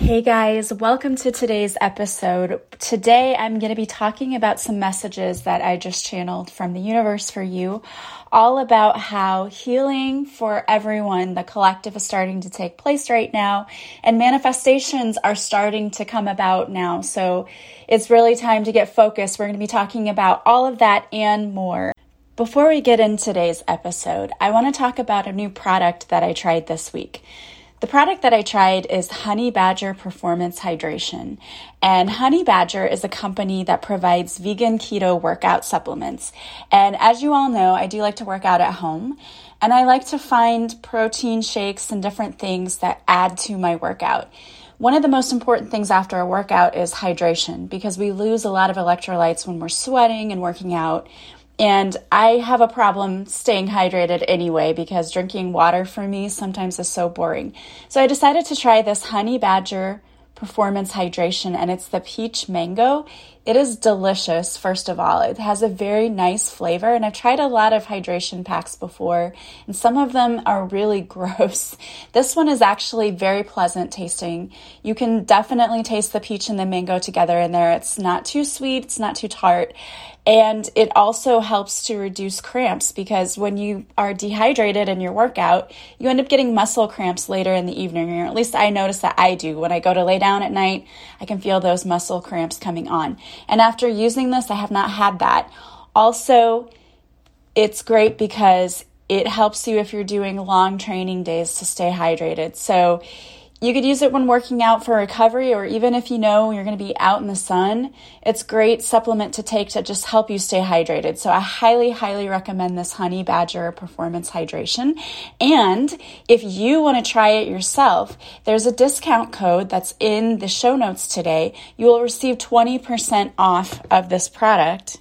Hey guys, welcome to today's episode. Today I'm going to be talking about some messages that I just channeled from the universe for you, all about how healing for everyone, the collective, is starting to take place right now, and manifestations are starting to come about now. So it's really time to get focused. We're going to be talking about all of that and more. Before we get in today's episode, I want to talk about a new product that I tried this week. The product that I tried is Honey Badger Performance Hydration. And Honey Badger is a company that provides vegan keto workout supplements. And as you all know, I do like to work out at home. And I like to find protein shakes and different things that add to my workout. One of the most important things after a workout is hydration because we lose a lot of electrolytes when we're sweating and working out. And I have a problem staying hydrated anyway because drinking water for me sometimes is so boring. So I decided to try this Honey Badger Performance Hydration, and it's the peach mango. It is delicious, first of all. It has a very nice flavor, and I've tried a lot of hydration packs before, and some of them are really gross. This one is actually very pleasant tasting. You can definitely taste the peach and the mango together in there. It's not too sweet, it's not too tart, and it also helps to reduce cramps because when you are dehydrated in your workout, you end up getting muscle cramps later in the evening, or at least I notice that I do. When I go to lay down at night, I can feel those muscle cramps coming on. And after using this, I have not had that. Also, it's great because it helps you if you're doing long training days to stay hydrated. So, you could use it when working out for recovery, or even if you know you're going to be out in the sun. It's great supplement to take to just help you stay hydrated. So I highly, highly recommend this Honey Badger Performance Hydration. And if you want to try it yourself, there's a discount code that's in the show notes today. You will receive 20% off of this product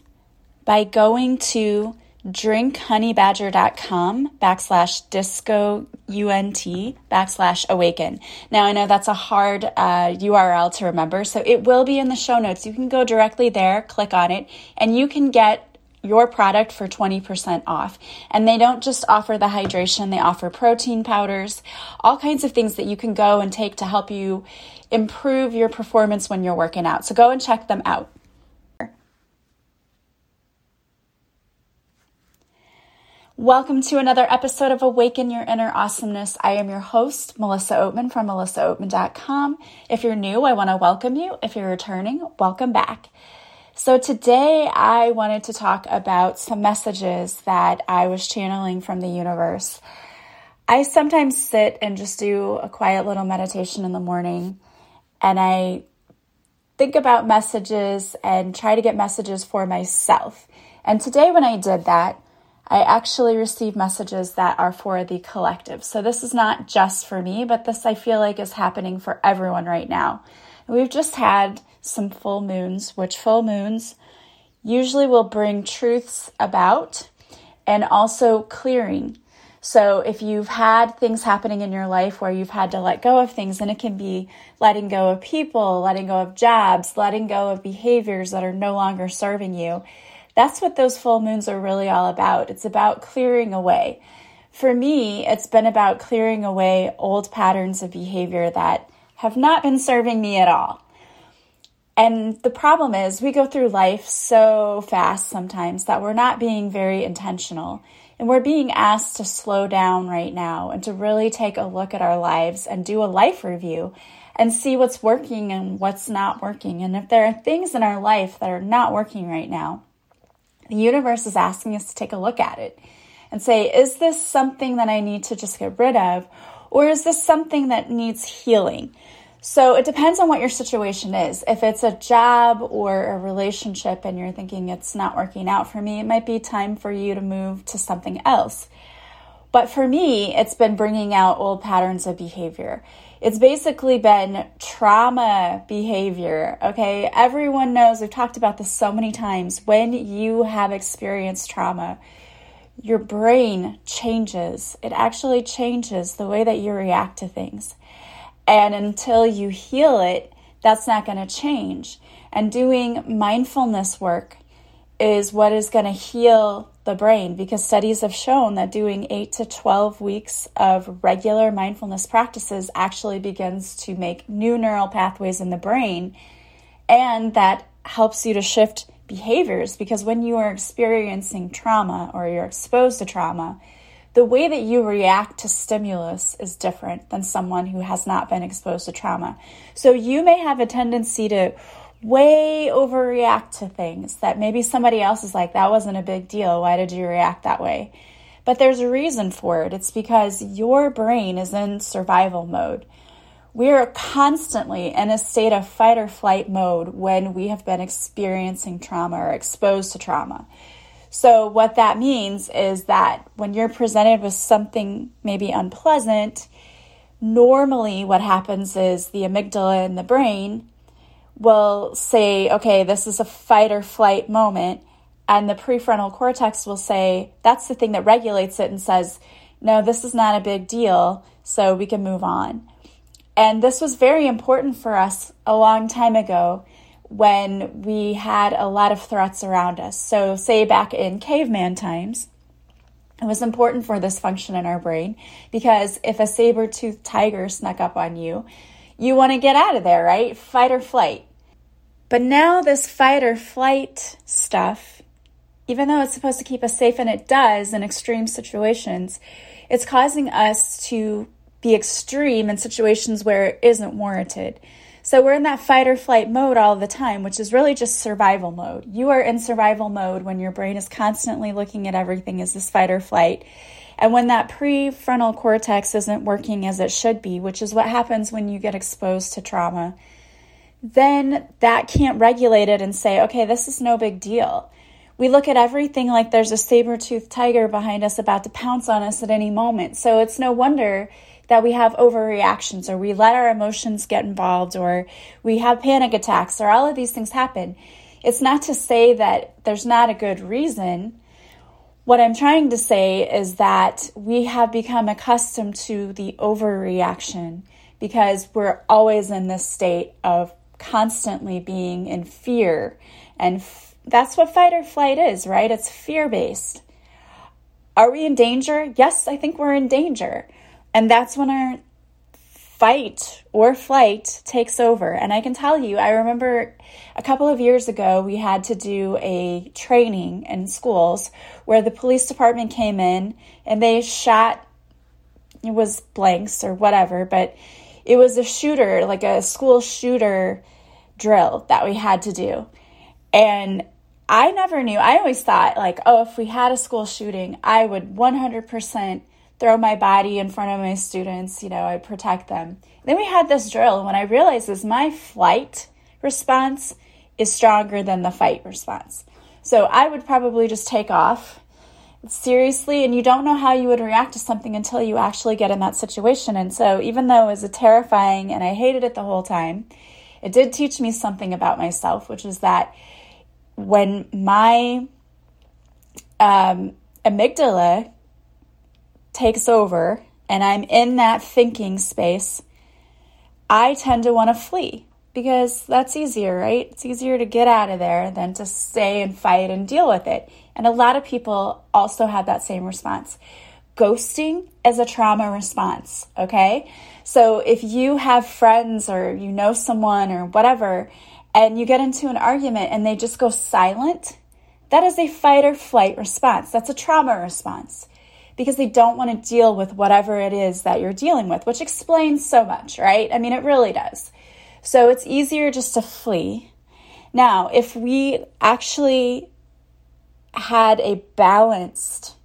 by going to drinkhoneybadger.com backslash disco unt backslash awaken. Now I know that's a hard uh, URL to remember, so it will be in the show notes. You can go directly there, click on it, and you can get your product for 20% off. And they don't just offer the hydration, they offer protein powders, all kinds of things that you can go and take to help you improve your performance when you're working out. So go and check them out. Welcome to another episode of Awaken Your Inner Awesomeness. I am your host, Melissa Oatman from melissaoatman.com. If you're new, I want to welcome you. If you're returning, welcome back. So today I wanted to talk about some messages that I was channeling from the universe. I sometimes sit and just do a quiet little meditation in the morning and I think about messages and try to get messages for myself. And today when I did that, I actually receive messages that are for the collective. So this is not just for me, but this I feel like is happening for everyone right now. We've just had some full moons, which full moons usually will bring truths about and also clearing. So if you've had things happening in your life where you've had to let go of things, and it can be letting go of people, letting go of jobs, letting go of behaviors that are no longer serving you that's what those full moons are really all about. It's about clearing away. For me, it's been about clearing away old patterns of behavior that have not been serving me at all. And the problem is, we go through life so fast sometimes that we're not being very intentional. And we're being asked to slow down right now and to really take a look at our lives and do a life review and see what's working and what's not working. And if there are things in our life that are not working right now, the universe is asking us to take a look at it and say, is this something that I need to just get rid of? Or is this something that needs healing? So it depends on what your situation is. If it's a job or a relationship and you're thinking it's not working out for me, it might be time for you to move to something else. But for me, it's been bringing out old patterns of behavior. It's basically been trauma behavior. Okay. Everyone knows, we've talked about this so many times. When you have experienced trauma, your brain changes. It actually changes the way that you react to things. And until you heal it, that's not going to change. And doing mindfulness work is what is going to heal the brain because studies have shown that doing 8 to 12 weeks of regular mindfulness practices actually begins to make new neural pathways in the brain and that helps you to shift behaviors because when you are experiencing trauma or you're exposed to trauma the way that you react to stimulus is different than someone who has not been exposed to trauma. So you may have a tendency to way overreact to things that maybe somebody else is like, that wasn't a big deal. Why did you react that way? But there's a reason for it. It's because your brain is in survival mode. We are constantly in a state of fight or flight mode when we have been experiencing trauma or exposed to trauma. So, what that means is that when you're presented with something maybe unpleasant, normally what happens is the amygdala in the brain will say, okay, this is a fight or flight moment. And the prefrontal cortex will say, that's the thing that regulates it and says, no, this is not a big deal, so we can move on. And this was very important for us a long time ago when we had a lot of threats around us. So, say back in caveman times, it was important for this function in our brain because if a saber toothed tiger snuck up on you, you want to get out of there, right? Fight or flight. But now, this fight or flight stuff, even though it's supposed to keep us safe, and it does in extreme situations, it's causing us to be extreme in situations where it isn't warranted. So we're in that fight or flight mode all the time, which is really just survival mode. You are in survival mode when your brain is constantly looking at everything as this fight or flight. And when that prefrontal cortex isn't working as it should be, which is what happens when you get exposed to trauma, then that can't regulate it and say, okay, this is no big deal. We look at everything like there's a saber toothed tiger behind us about to pounce on us at any moment. So it's no wonder that we have overreactions or we let our emotions get involved or we have panic attacks or all of these things happen. It's not to say that there's not a good reason. What I'm trying to say is that we have become accustomed to the overreaction because we're always in this state of constantly being in fear. And f- that's what fight or flight is, right? It's fear based. Are we in danger? Yes, I think we're in danger. And that's when our fight or flight takes over. And I can tell you, I remember a couple of years ago, we had to do a training in schools where the police department came in and they shot, it was blanks or whatever, but it was a shooter, like a school shooter drill that we had to do. And I never knew. I always thought, like, oh, if we had a school shooting, I would 100% throw my body in front of my students, you know, I protect them. Then we had this drill, and what I realized is my flight response is stronger than the fight response. So I would probably just take off seriously, and you don't know how you would react to something until you actually get in that situation. And so, even though it was a terrifying and I hated it the whole time, it did teach me something about myself, which is that when my um, amygdala takes over and I'm in that thinking space, I tend to want to flee because that's easier, right? It's easier to get out of there than to stay and fight and deal with it. And a lot of people also have that same response. Ghosting is a trauma response, okay? So if you have friends or you know someone or whatever, and you get into an argument and they just go silent, that is a fight or flight response. That's a trauma response because they don't want to deal with whatever it is that you're dealing with, which explains so much, right? I mean, it really does. So it's easier just to flee. Now, if we actually had a balanced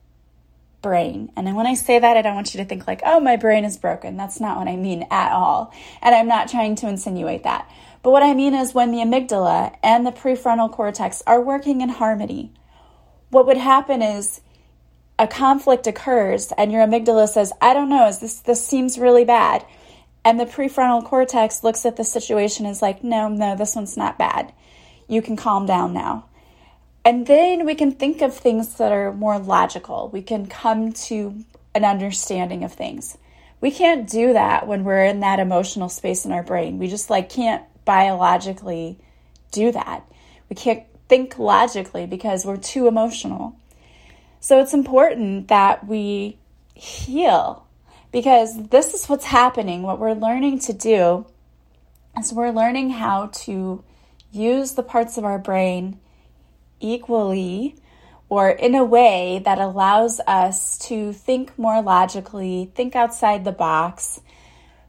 brain, and when I say that, I don't want you to think like, oh, my brain is broken. That's not what I mean at all. And I'm not trying to insinuate that. But what I mean is when the amygdala and the prefrontal cortex are working in harmony, what would happen is a conflict occurs and your amygdala says, I don't know, this this seems really bad. And the prefrontal cortex looks at the situation and is like, no, no, this one's not bad. You can calm down now. And then we can think of things that are more logical. We can come to an understanding of things. We can't do that when we're in that emotional space in our brain. We just like can't biologically do that. We can't think logically because we're too emotional. So it's important that we heal because this is what's happening. What we're learning to do is we're learning how to use the parts of our brain equally or in a way that allows us to think more logically, think outside the box,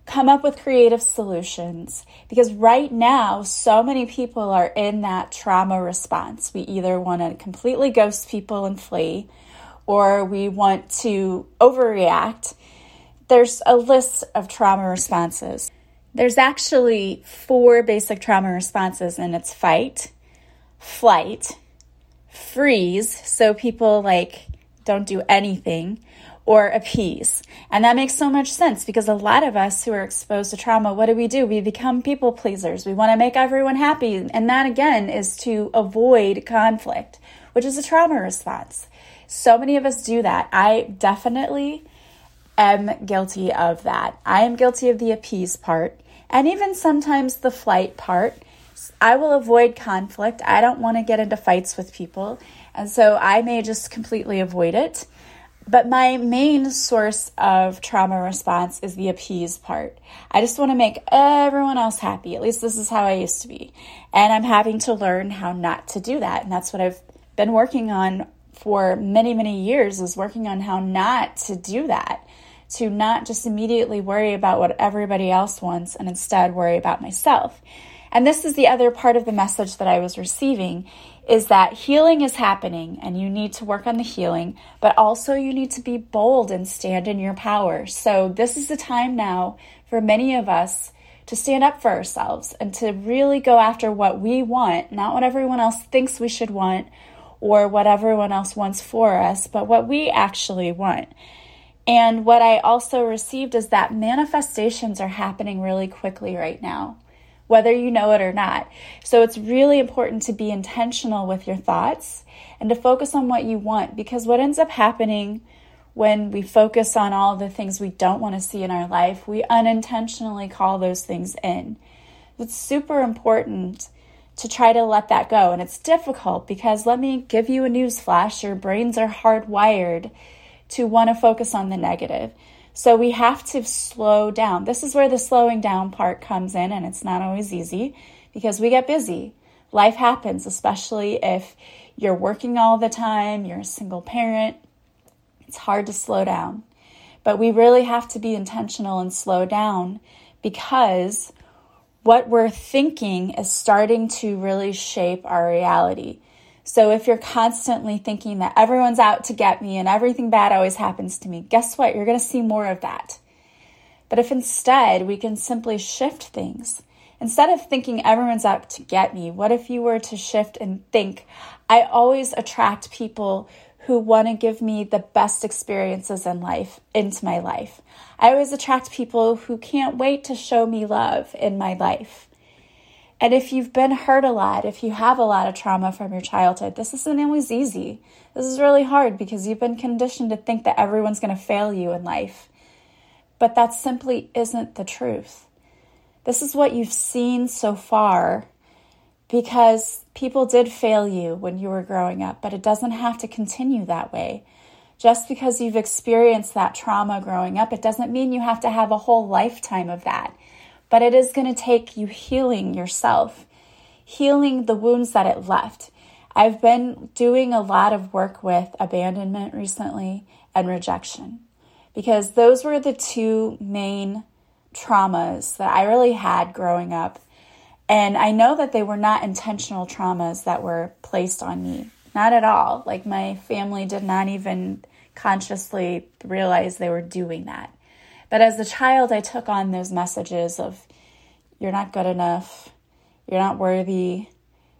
come up with creative solutions. Because right now, so many people are in that trauma response. We either want to completely ghost people and flee, or we want to overreact. There's a list of trauma responses. There's actually four basic trauma responses, and it's fight, flight, freeze, so people like don't do anything, or appease. And that makes so much sense because a lot of us who are exposed to trauma, what do we do? We become people pleasers. We want to make everyone happy. And that again is to avoid conflict, which is a trauma response. So many of us do that. I definitely am guilty of that. I am guilty of the appease part and even sometimes the flight part. I will avoid conflict. I don't want to get into fights with people. And so I may just completely avoid it. But my main source of trauma response is the appease part. I just want to make everyone else happy. At least this is how I used to be. And I'm having to learn how not to do that. And that's what I've been working on for many, many years is working on how not to do that. To not just immediately worry about what everybody else wants and instead worry about myself. And this is the other part of the message that I was receiving is that healing is happening and you need to work on the healing, but also you need to be bold and stand in your power. So, this is the time now for many of us to stand up for ourselves and to really go after what we want, not what everyone else thinks we should want or what everyone else wants for us, but what we actually want. And what I also received is that manifestations are happening really quickly right now whether you know it or not. So it's really important to be intentional with your thoughts and to focus on what you want because what ends up happening when we focus on all the things we don't want to see in our life, we unintentionally call those things in. It's super important to try to let that go. And it's difficult because let me give you a news flash your brains are hardwired to want to focus on the negative. So we have to slow down. This is where the slowing down part comes in, and it's not always easy because we get busy. Life happens, especially if you're working all the time, you're a single parent. It's hard to slow down. But we really have to be intentional and slow down because what we're thinking is starting to really shape our reality. So if you're constantly thinking that everyone's out to get me and everything bad always happens to me, guess what? You're going to see more of that. But if instead we can simply shift things, instead of thinking everyone's out to get me, what if you were to shift and think, I always attract people who want to give me the best experiences in life into my life. I always attract people who can't wait to show me love in my life. And if you've been hurt a lot, if you have a lot of trauma from your childhood, this isn't always easy. This is really hard because you've been conditioned to think that everyone's going to fail you in life. But that simply isn't the truth. This is what you've seen so far because people did fail you when you were growing up, but it doesn't have to continue that way. Just because you've experienced that trauma growing up, it doesn't mean you have to have a whole lifetime of that but it is going to take you healing yourself, healing the wounds that it left. I've been doing a lot of work with abandonment recently and rejection because those were the two main traumas that I really had growing up. And I know that they were not intentional traumas that were placed on me. Not at all. Like my family did not even consciously realize they were doing that. But as a child, I took on those messages of, you're not good enough, you're not worthy,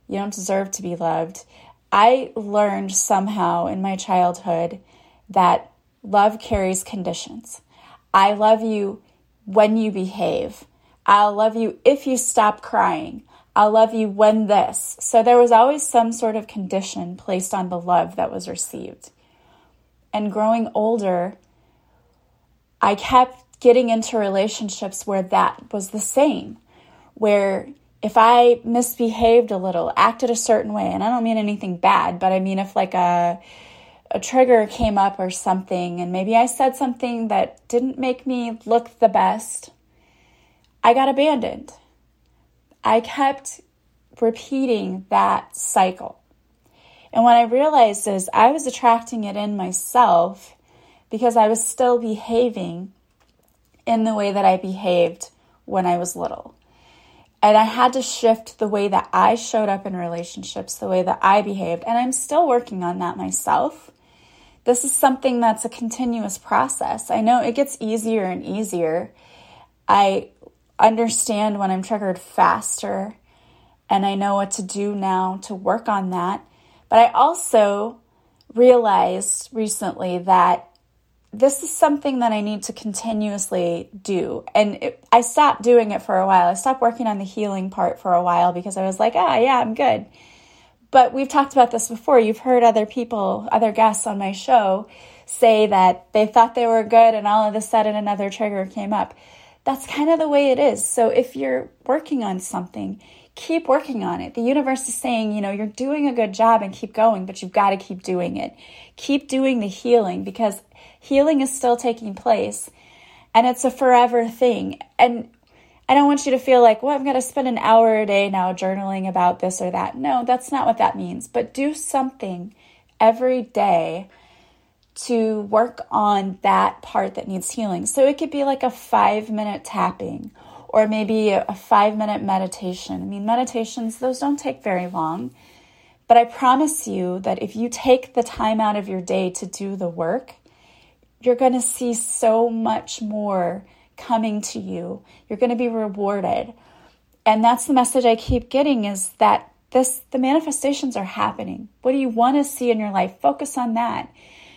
you don't deserve to be loved. I learned somehow in my childhood that love carries conditions. I love you when you behave. I'll love you if you stop crying. I'll love you when this. So there was always some sort of condition placed on the love that was received. And growing older, I kept getting into relationships where that was the same, where if I misbehaved a little, acted a certain way, and I don't mean anything bad, but I mean if like a a trigger came up or something, and maybe I said something that didn't make me look the best, I got abandoned. I kept repeating that cycle. And what I realized is I was attracting it in myself because I was still behaving in the way that I behaved when I was little. And I had to shift the way that I showed up in relationships, the way that I behaved. And I'm still working on that myself. This is something that's a continuous process. I know it gets easier and easier. I understand when I'm triggered faster, and I know what to do now to work on that. But I also realized recently that this is something that I need to continuously do. And it, I stopped doing it for a while. I stopped working on the healing part for a while because I was like, ah, yeah, I'm good. But we've talked about this before. You've heard other people, other guests on my show say that they thought they were good and all of a sudden another trigger came up. That's kind of the way it is. So if you're working on something, keep working on it. The universe is saying, you know, you're doing a good job and keep going, but you've got to keep doing it. Keep doing the healing because healing is still taking place and it's a forever thing. And I don't want you to feel like, well, I've got to spend an hour a day now journaling about this or that. No, that's not what that means. But do something every day to work on that part that needs healing. So it could be like a five minute tapping or maybe a five minute meditation. I mean, meditations, those don't take very long. But I promise you that if you take the time out of your day to do the work, you're going to see so much more coming to you. You're going to be rewarded. And that's the message I keep getting is that this the manifestations are happening. What do you want to see in your life? Focus on that.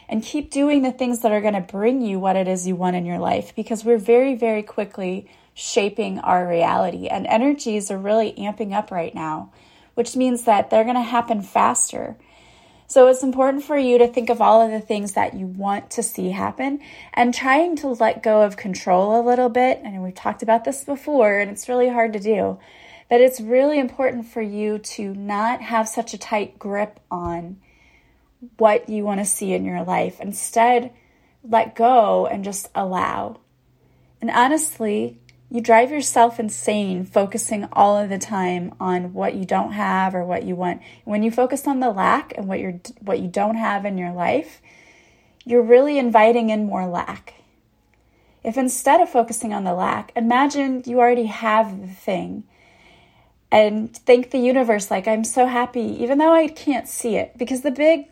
And keep doing the things that are going to bring you what it is you want in your life because we're very very quickly shaping our reality and energies are really amping up right now, which means that they're going to happen faster. So it's important for you to think of all of the things that you want to see happen and trying to let go of control a little bit. And we've talked about this before, and it's really hard to do. But it's really important for you to not have such a tight grip on what you want to see in your life. Instead, let go and just allow. And honestly, you drive yourself insane focusing all of the time on what you don't have or what you want. When you focus on the lack and what you're what you don't have in your life, you're really inviting in more lack. If instead of focusing on the lack, imagine you already have the thing and thank the universe like I'm so happy even though I can't see it because the big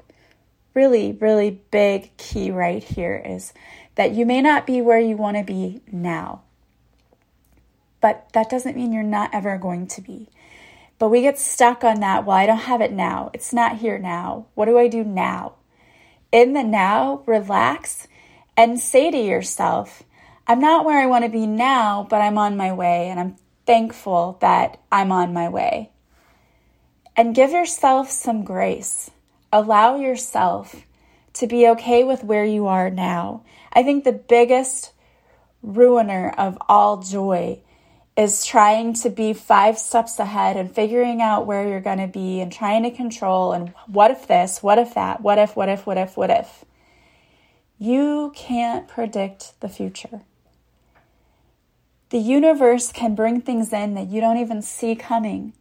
really really big key right here is that you may not be where you want to be now but that doesn't mean you're not ever going to be. But we get stuck on that. Well, I don't have it now. It's not here now. What do I do now? In the now, relax and say to yourself, I'm not where I want to be now, but I'm on my way and I'm thankful that I'm on my way. And give yourself some grace. Allow yourself to be okay with where you are now. I think the biggest ruiner of all joy is trying to be five steps ahead and figuring out where you're going to be and trying to control and what if this, what if that, what if, what if, what if, what if. You can't predict the future. The universe can bring things in that you don't even see coming.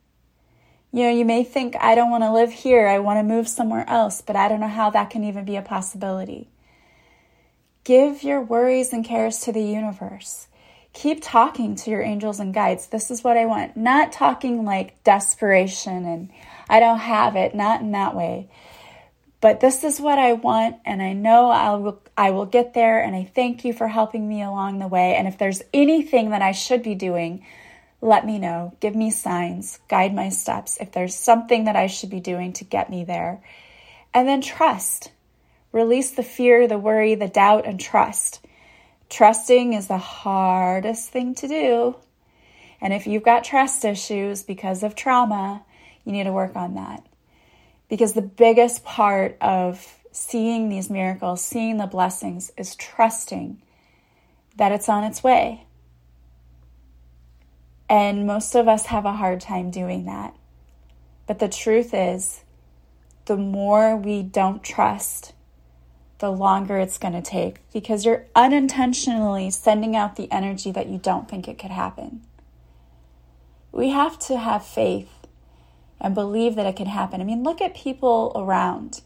You know, you may think, I don't want to live here, I want to move somewhere else, but I don't know how that can even be a possibility. Give your worries and cares to the universe keep talking to your angels and guides. This is what I want. Not talking like desperation and I don't have it, not in that way. But this is what I want and I know I will I will get there and I thank you for helping me along the way. And if there's anything that I should be doing, let me know. Give me signs, guide my steps if there's something that I should be doing to get me there. And then trust. Release the fear, the worry, the doubt and trust Trusting is the hardest thing to do. And if you've got trust issues because of trauma, you need to work on that. Because the biggest part of seeing these miracles, seeing the blessings, is trusting that it's on its way. And most of us have a hard time doing that. But the truth is, the more we don't trust, the longer it's going to take because you're unintentionally sending out the energy that you don't think it could happen. We have to have faith and believe that it can happen. I mean, look at people around.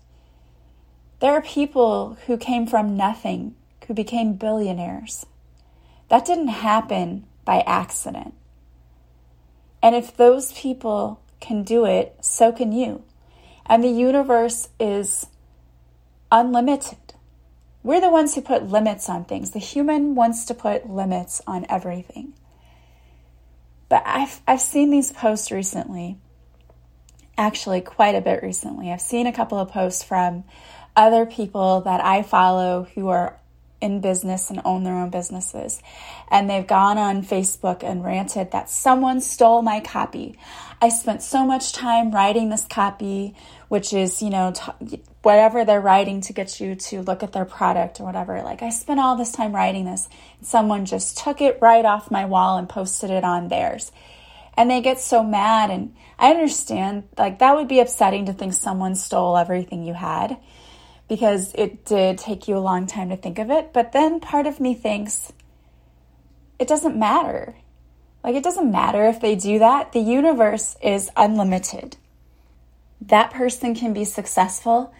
There are people who came from nothing who became billionaires. That didn't happen by accident. And if those people can do it, so can you. And the universe is unlimited. We're the ones who put limits on things. The human wants to put limits on everything. But I've, I've seen these posts recently, actually, quite a bit recently. I've seen a couple of posts from other people that I follow who are in business and own their own businesses. And they've gone on Facebook and ranted that someone stole my copy. I spent so much time writing this copy, which is, you know, t- whatever they're writing to get you to look at their product or whatever. Like, I spent all this time writing this. Someone just took it right off my wall and posted it on theirs. And they get so mad. And I understand, like, that would be upsetting to think someone stole everything you had because it did take you a long time to think of it. But then part of me thinks it doesn't matter. Like, it doesn't matter if they do that. The universe is unlimited. That person can be successful,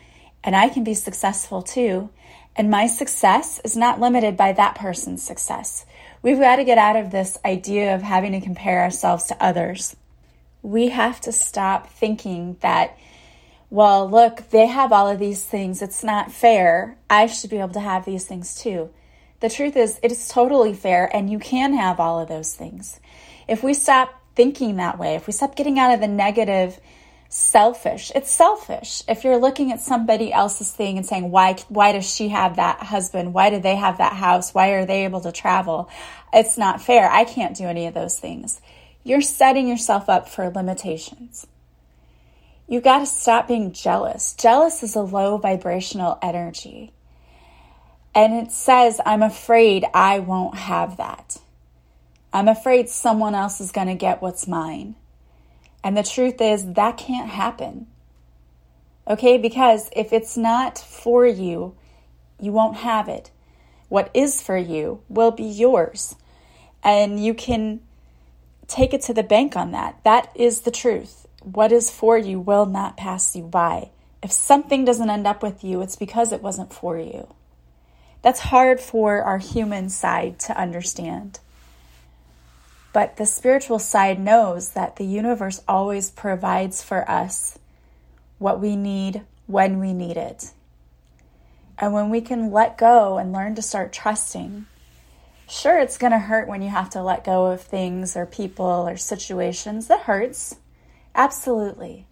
and I can be successful too. And my success is not limited by that person's success. We've got to get out of this idea of having to compare ourselves to others. We have to stop thinking that well, look, they have all of these things. It's not fair. I should be able to have these things too. The truth is, it is totally fair, and you can have all of those things. If we stop thinking that way, if we stop getting out of the negative, selfish, it's selfish. If you're looking at somebody else's thing and saying, why, why does she have that husband? Why do they have that house? Why are they able to travel? It's not fair. I can't do any of those things. You're setting yourself up for limitations you got to stop being jealous. Jealous is a low vibrational energy. And it says, I'm afraid I won't have that. I'm afraid someone else is going to get what's mine. And the truth is, that can't happen. Okay? Because if it's not for you, you won't have it. What is for you will be yours. And you can take it to the bank on that. That is the truth what is for you will not pass you by. If something doesn't end up with you, it's because it wasn't for you. That's hard for our human side to understand. But the spiritual side knows that the universe always provides for us what we need when we need it. And when we can let go and learn to start trusting, sure, it's going to hurt when you have to let go of things or people or situations. That hurts. Absolutely.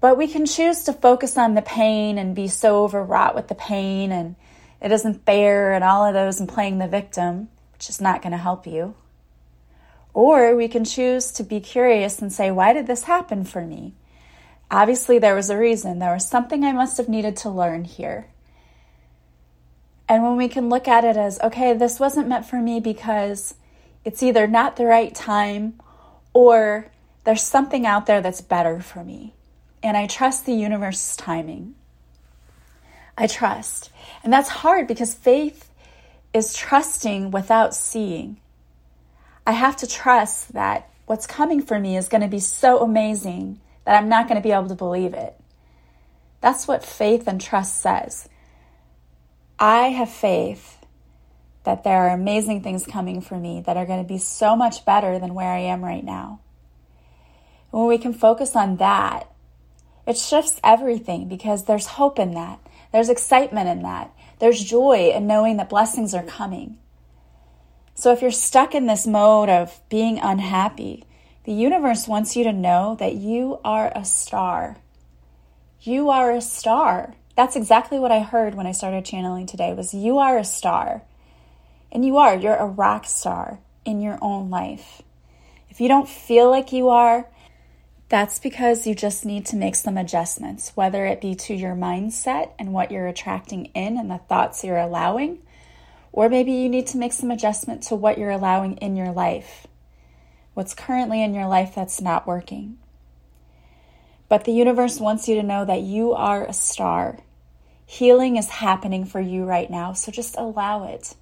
But we can choose to focus on the pain and be so overwrought with the pain and it isn't fair and all of those and playing the victim, which is not going to help you. Or we can choose to be curious and say, why did this happen for me? Obviously, there was a reason. There was something I must have needed to learn here. And when we can look at it as, okay, this wasn't meant for me because it's either not the right time or there's something out there that's better for me. And I trust the universe's timing. I trust. And that's hard because faith is trusting without seeing. I have to trust that what's coming for me is going to be so amazing that I'm not going to be able to believe it. That's what faith and trust says. I have faith that there are amazing things coming for me that are going to be so much better than where I am right now. When we can focus on that, it shifts everything because there's hope in that. There's excitement in that. There's joy in knowing that blessings are coming. So if you're stuck in this mode of being unhappy, the universe wants you to know that you are a star. You are a star. That's exactly what I heard when I started channeling today was you are a star. And you are, you're a rock star in your own life. If you don't feel like you are, that's because you just need to make some adjustments, whether it be to your mindset and what you're attracting in and the thoughts you're allowing, or maybe you need to make some adjustment to what you're allowing in your life, what's currently in your life that's not working. But the universe wants you to know that you are a star. Healing is happening for you right now, so just allow it.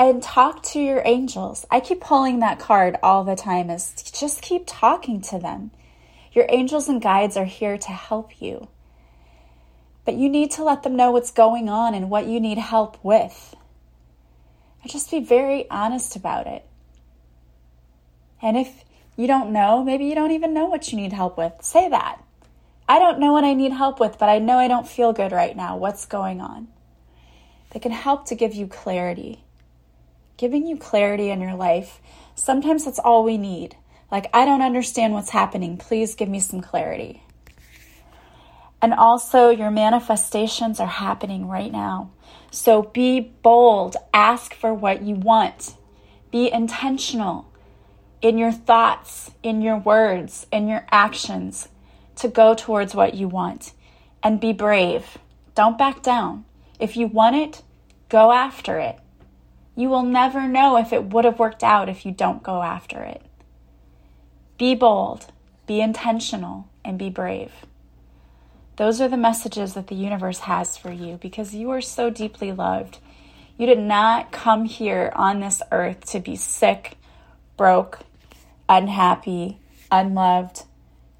And talk to your angels. I keep pulling that card all the time is just keep talking to them. Your angels and guides are here to help you. But you need to let them know what's going on and what you need help with. And just be very honest about it. And if you don't know, maybe you don't even know what you need help with, say that. I don't know what I need help with, but I know I don't feel good right now. What's going on? They can help to give you clarity. Giving you clarity in your life, sometimes that's all we need. Like, I don't understand what's happening. Please give me some clarity. And also, your manifestations are happening right now. So be bold. Ask for what you want. Be intentional in your thoughts, in your words, in your actions to go towards what you want. And be brave. Don't back down. If you want it, go after it. You will never know if it would have worked out if you don't go after it. Be bold, be intentional, and be brave. Those are the messages that the universe has for you because you are so deeply loved. You did not come here on this earth to be sick, broke, unhappy, unloved.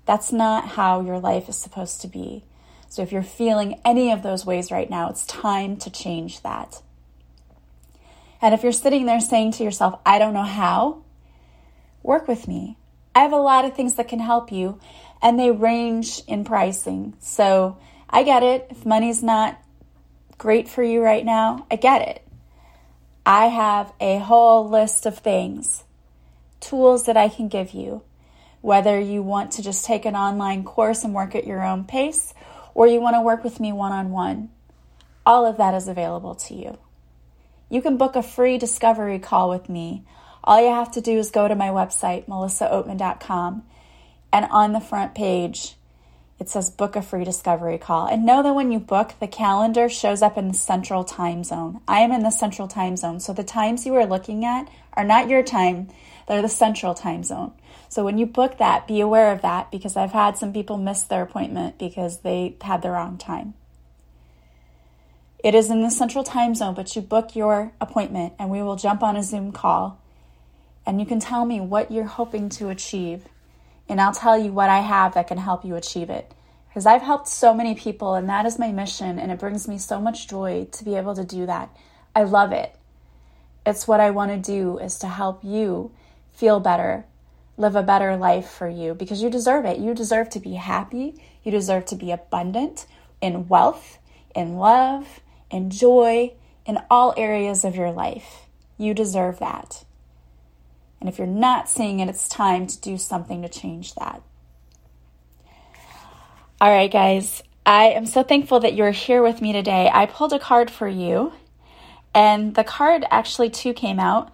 That's not how your life is supposed to be. So if you're feeling any of those ways right now, it's time to change that. And if you're sitting there saying to yourself, I don't know how, work with me. I have a lot of things that can help you, and they range in pricing. So I get it. If money's not great for you right now, I get it. I have a whole list of things, tools that I can give you, whether you want to just take an online course and work at your own pace, or you want to work with me one on one. All of that is available to you. You can book a free discovery call with me all you have to do is go to my website, melissaoatman.com, and on the front page, it says book a free discovery call. And know that when you book, the calendar shows up in the central time zone. I am in the central time zone. So the times you are looking at are not your time, they're the central time zone. So when you book that, be aware of that because I've had some people miss their appointment because they had the wrong time. It is in the central time zone, but you book your appointment and we will jump on a Zoom call and you can tell me what you're hoping to achieve. And I'll tell you what I have that can help you achieve it. Because I've helped so many people, and that is my mission, and it brings me so much joy to be able to do that. I love it. It's what I want to do is to help you feel better, live a better life for you because you deserve it. You deserve to be happy. You deserve to be abundant in wealth, in love, in joy, in all areas of your life. You deserve that. And if you're not seeing it, it's time to do something to change that. All right, guys, I am so thankful that you're here with me today. I pulled a card for you, and the card actually, too, came out.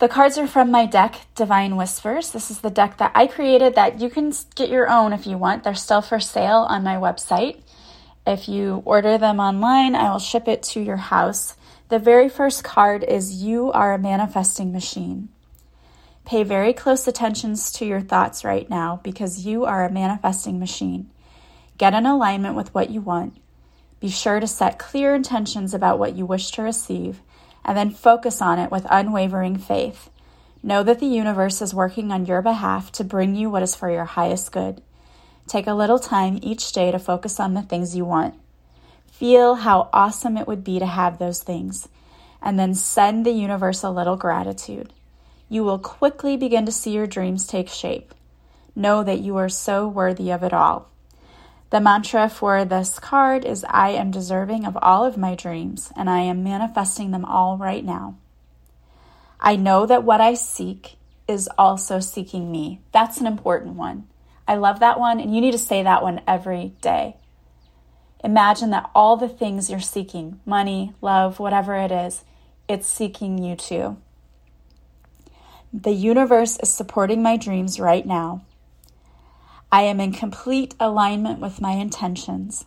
The cards are from my deck, Divine Whispers. This is the deck that I created that you can get your own if you want. They're still for sale on my website. If you order them online, I will ship it to your house. The very first card is You Are a Manifesting Machine. Pay very close attention to your thoughts right now because you are a manifesting machine. Get in alignment with what you want. Be sure to set clear intentions about what you wish to receive and then focus on it with unwavering faith. Know that the universe is working on your behalf to bring you what is for your highest good. Take a little time each day to focus on the things you want. Feel how awesome it would be to have those things, and then send the universe a little gratitude you will quickly begin to see your dreams take shape. Know that you are so worthy of it all. The mantra for this card is I am deserving of all of my dreams, and I am manifesting them all right now. I know that what I seek is also seeking me. That's an important one. I love that one, and you need to say that one every day. Imagine that all the things you're seeking money, love, whatever it is it's seeking you too. The universe is supporting my dreams right now. I am in complete alignment with my intentions.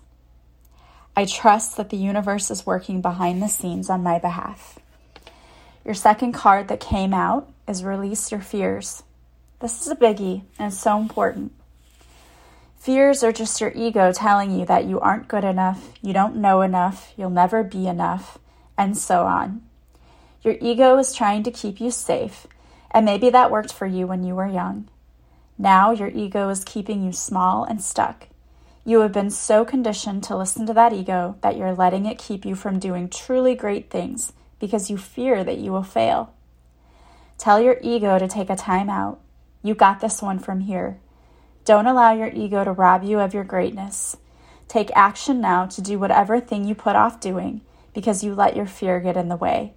I trust that the universe is working behind the scenes on my behalf. Your second card that came out is Release Your Fears. This is a biggie and it's so important. Fears are just your ego telling you that you aren't good enough, you don't know enough, you'll never be enough, and so on. Your ego is trying to keep you safe, and maybe that worked for you when you were young. Now your ego is keeping you small and stuck. You have been so conditioned to listen to that ego that you're letting it keep you from doing truly great things because you fear that you will fail. Tell your ego to take a time out. You got this one from here. Don't allow your ego to rob you of your greatness. Take action now to do whatever thing you put off doing because you let your fear get in the way.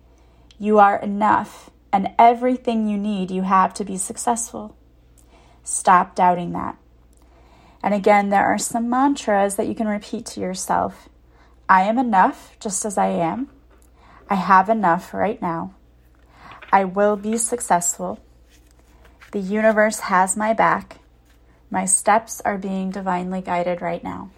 You are enough, and everything you need you have to be successful. Stop doubting that. And again, there are some mantras that you can repeat to yourself I am enough just as I am. I have enough right now. I will be successful. The universe has my back. My steps are being divinely guided right now.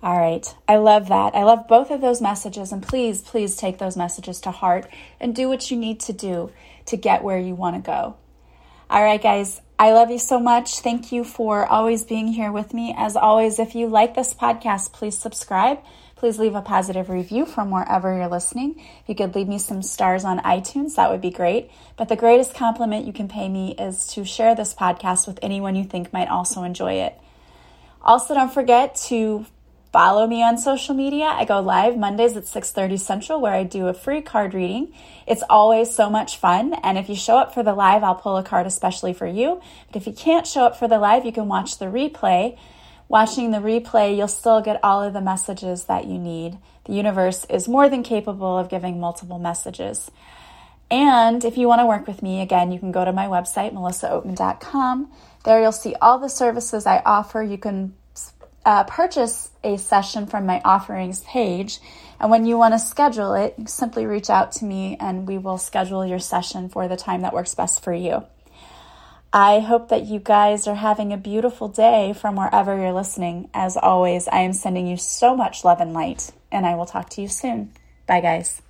All right. I love that. I love both of those messages. And please, please take those messages to heart and do what you need to do to get where you want to go. All right, guys. I love you so much. Thank you for always being here with me. As always, if you like this podcast, please subscribe. Please leave a positive review from wherever you're listening. If you could leave me some stars on iTunes, that would be great. But the greatest compliment you can pay me is to share this podcast with anyone you think might also enjoy it. Also, don't forget to follow me on social media. I go live Mondays at 6:30 Central where I do a free card reading. It's always so much fun, and if you show up for the live, I'll pull a card especially for you. But if you can't show up for the live, you can watch the replay Watching the replay, you'll still get all of the messages that you need. The universe is more than capable of giving multiple messages. And if you want to work with me, again, you can go to my website, melissaoatman.com. There you'll see all the services I offer. You can uh, purchase a session from my offerings page. And when you want to schedule it, simply reach out to me and we will schedule your session for the time that works best for you. I hope that you guys are having a beautiful day from wherever you're listening. As always, I am sending you so much love and light, and I will talk to you soon. Bye, guys.